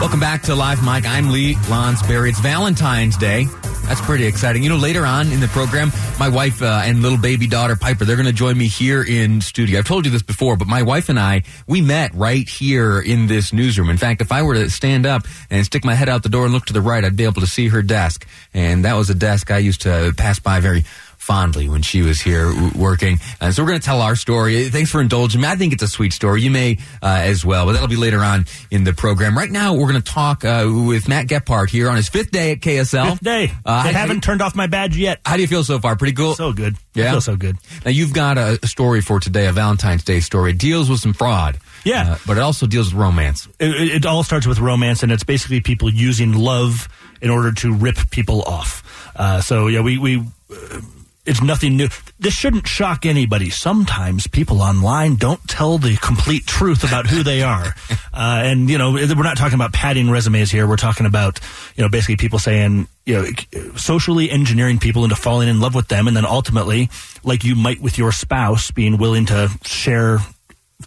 Welcome back to Live Mic. I'm Lee Lonsberry. It's Valentine's Day. That's pretty exciting. You know, later on in the program, my wife uh, and little baby daughter Piper, they're going to join me here in studio. I've told you this before, but my wife and I, we met right here in this newsroom. In fact, if I were to stand up and stick my head out the door and look to the right, I'd be able to see her desk. And that was a desk I used to pass by very fondly when she was here working. And so we're going to tell our story. Thanks for indulging me. I think it's a sweet story. You may uh, as well, but that'll be later on in the program. Right now, we're going to talk uh, with Matt Gephardt here on his fifth day at KSL. Fifth day. Uh, I haven't turned off my badge yet. How do you feel so far? Pretty cool. So good. Yeah? I feel so good. Now you've got a story for today, a Valentine's Day story. It deals with some fraud. Yeah. Uh, but it also deals with romance. It, it it all starts with romance, and it's basically people using love in order to rip people off. Uh, so yeah, we we. Uh, it's nothing new. This shouldn't shock anybody. Sometimes people online don't tell the complete truth about who they are. Uh, and, you know, we're not talking about padding resumes here. We're talking about, you know, basically people saying, you know, socially engineering people into falling in love with them. And then ultimately, like you might with your spouse, being willing to share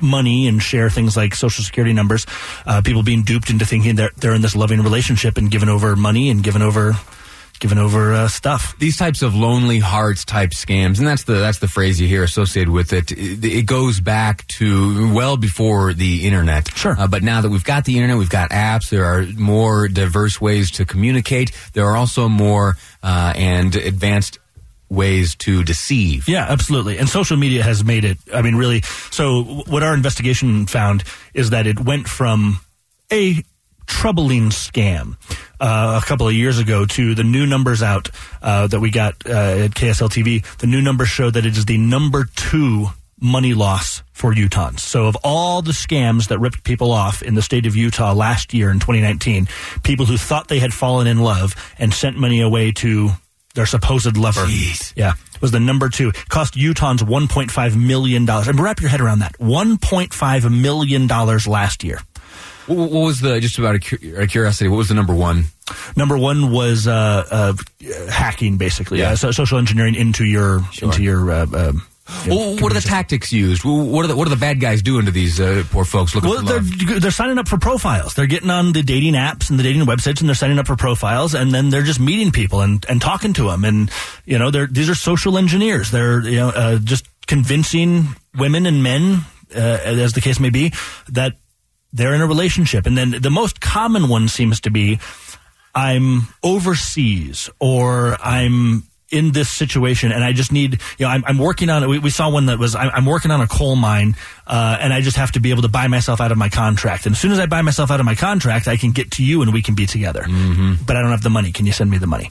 money and share things like social security numbers. Uh, people being duped into thinking that they're in this loving relationship and giving over money and giving over, giving over uh, stuff. These types of lonely hearts type scams, and that's the that's the phrase you hear associated with it. It, it goes back to well before the internet. Sure. Uh, but now that we've got the internet, we've got apps. There are more diverse ways to communicate. There are also more uh, and advanced ways to deceive. Yeah, absolutely. And social media has made it, I mean, really. So, what our investigation found is that it went from a troubling scam uh, a couple of years ago to the new numbers out uh, that we got uh, at KSL TV. The new numbers show that it is the number two money loss for Utahns. So, of all the scams that ripped people off in the state of Utah last year in 2019, people who thought they had fallen in love and sent money away to their supposed lover. Jeez. Yeah, was the number two. Cost Utahns 1.5 million dollars. And wrap your head around that. 1.5 million dollars last year. What, what was the just about a, a curiosity? What was the number one? Number one was uh, uh, hacking, basically, Yeah. uh, so social engineering into your into your. Uh, you know, Well, what are the tactics used? What are the what are the bad guys doing to these uh, poor folks looking Well, for they're they're signing up for profiles. They're getting on the dating apps and the dating websites, and they're signing up for profiles, and then they're just meeting people and, and talking to them. And you know, they're these are social engineers. They're you know uh, just convincing women and men, uh, as the case may be, that they're in a relationship. And then the most common one seems to be, I'm overseas or I'm in this situation and I just need, you know, I'm, I'm working on it. We, we saw one that was, I'm, I'm working on a coal mine, uh, and I just have to be able to buy myself out of my contract. And as soon as I buy myself out of my contract, I can get to you and we can be together. Mm-hmm. But I don't have the money. Can you send me the money?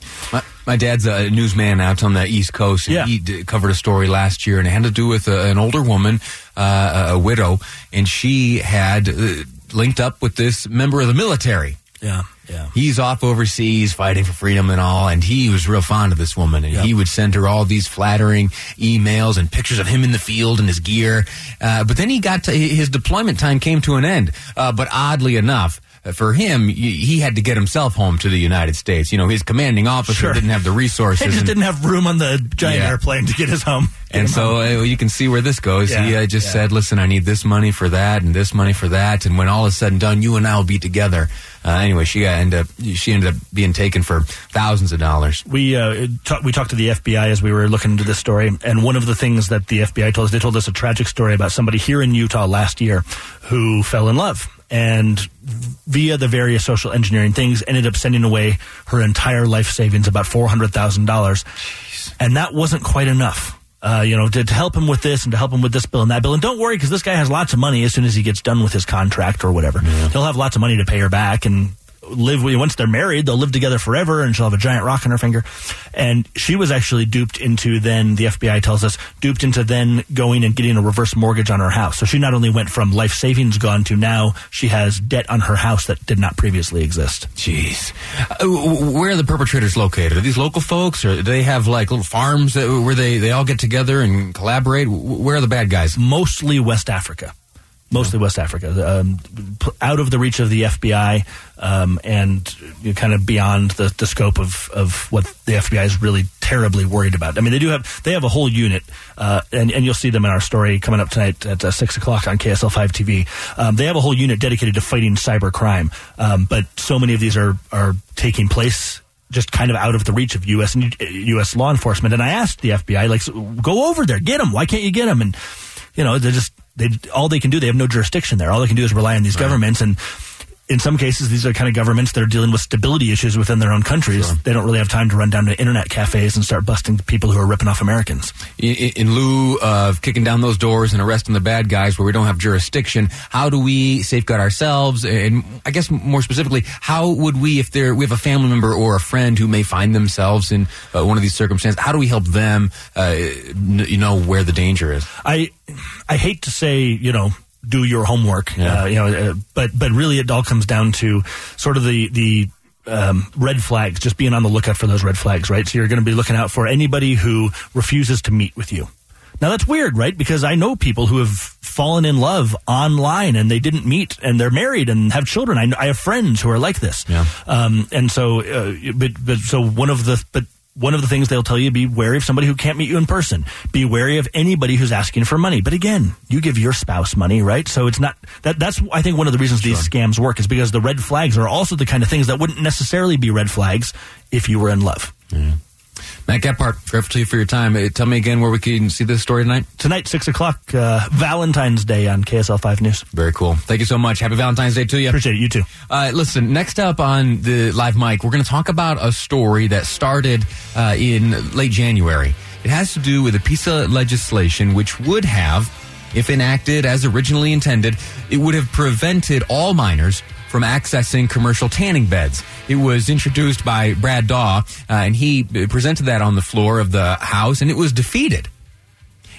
My dad's a newsman out on the East Coast, and Yeah. he d- covered a story last year, and it had to do with a, an older woman, uh, a widow, and she had uh, linked up with this member of the military. Yeah. Yeah. He's off overseas fighting for freedom and all, and he was real fond of this woman, and Yep. he would send her all these flattering emails and pictures of him in the field and his gear. Uh, but then he got to his deployment time came to an end. Uh, but oddly enough. Uh, For him, he had to get himself home to the United States. You know, his commanding officer Sure. didn't have the resources. He just and- didn't have room on the giant Yeah. airplane to get his home. Get and so home. uh, you can see where this goes. he uh, just yeah. said, "Listen, I need this money for that, and this money for that." And when all is said and done, you and I will be together. Uh, anyway, she ended up she ended up being taken for thousands of dollars. we uh, ta- we talked to the FBI as we were looking into this story, and one of the things that the FBI told us, they told us a tragic story about somebody here in Utah last year who fell in love and via the various social engineering things ended up sending away her entire life savings, about four hundred thousand dollars, and that wasn't quite enough. Uh, you know, to, to help him with this and to help him with this bill and that bill. And don't worry, because this guy has lots of money as soon as he gets done with his contract or whatever. He'll have lots of money to pay her back and live with once they're married, they'll live together forever, and she'll have a giant rock on her finger. And she was actually duped into then the FBI tells us duped into then going and getting a reverse mortgage on her house. So she not only went from life savings gone to now she has debt on her house that did not previously exist. Jeez, uh, where are the perpetrators located? Are these local folks, or do they have like little farms that, where they they all get together and collaborate? Where are the bad guys? Mostly West Africa mostly West Africa, um, out of the reach of the FBI, um, and you know, kind of beyond the, the scope of, of what the FBI is really terribly worried about. I mean, they do have they have a whole unit, uh, and and you'll see them in our story coming up tonight at uh, six o'clock on KSL five TV. Um, they have a whole unit dedicated to fighting cyber crime, um, but so many of these are are taking place just kind of out of the reach of U.S. and U.S. law enforcement. And I asked the FBI, like, go over there, get them. Why can't you get them? And you know, they're just they all they can do. They have no jurisdiction there. All they can do is rely on these right. governments and in some cases, these are kind of governments that are dealing with stability issues within their own countries. Sure. They don't really have time to run down to internet cafes and start busting people who are ripping off Americans. In, in, lieu of kicking down those doors and arresting the bad guys where we don't have jurisdiction, how do we safeguard ourselves? And I guess more specifically, how would we, if there we have a family member or a friend who may find themselves in uh, one of these circumstances, how do we help them? Uh, you know where the danger is. I I hate to say, you know do your homework. Yeah. Uh, you know, uh, but but really, it all comes down to sort of the the um, red flags. Just being on the lookout for those red flags, right? So you're going to be looking out for anybody who refuses to meet with you. Now that's weird, right? Because I know people who have fallen in love online and they didn't meet and they're married and have children. I, I have friends who are like this. Yeah. Um, and so, uh, but, but so one of the, but one of the things they'll tell you be wary of somebody who can't meet you in person. Be wary of anybody who's asking for money. But again, you give your spouse money, right? So it's not that that's I think one of the reasons sure. these scams work is because the red flags are also the kind of things that wouldn't necessarily be red flags if you were in love. Yeah. Matt Gephardt, grateful to you for your time. Uh, tell me again where we can see this story tonight. Tonight, 6 o'clock, uh, Valentine's Day on KSL 5 News. Very cool. Thank you so much. Happy Valentine's Day to you. Appreciate it. You too. Uh, listen, next up on the live mic, we're going to talk about a story that started uh, in late January. It has to do with a piece of legislation which would have, if enacted as originally intended, it would have prevented all minors from accessing commercial tanning beds. It was introduced by Brad Daw, uh, and he presented that on the floor of the House, and it was defeated.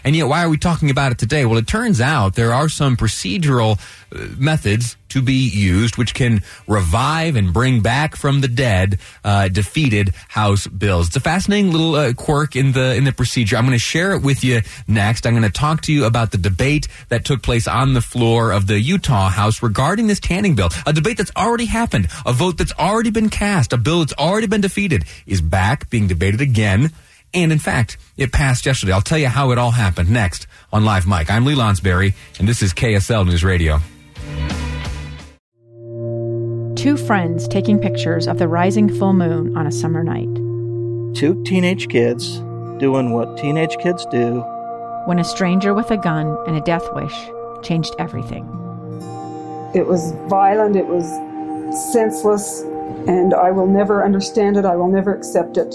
And yet, why are we talking about it today? Well, it turns out there are some procedural uh, methods to be used which can revive and bring back from the dead uh, defeated House bills. It's a fascinating little uh, quirk in the in the procedure. I'm going to share it with you next. I'm going to talk to you about the debate that took place on the floor of the Utah House regarding this tanning bill. A debate that's already happened, a vote that's already been cast, a bill that's already been defeated is back being debated again and in fact, it passed yesterday. I'll tell you how it all happened next on Live Mic. I'm Lee Lonsberry, and this is KSL News Radio. Two friends taking pictures of the rising full moon on a summer night. Two teenage kids doing what teenage kids do. When a stranger with a gun and a death wish changed everything. It was violent, it was senseless, and I will never understand it. I will never accept it.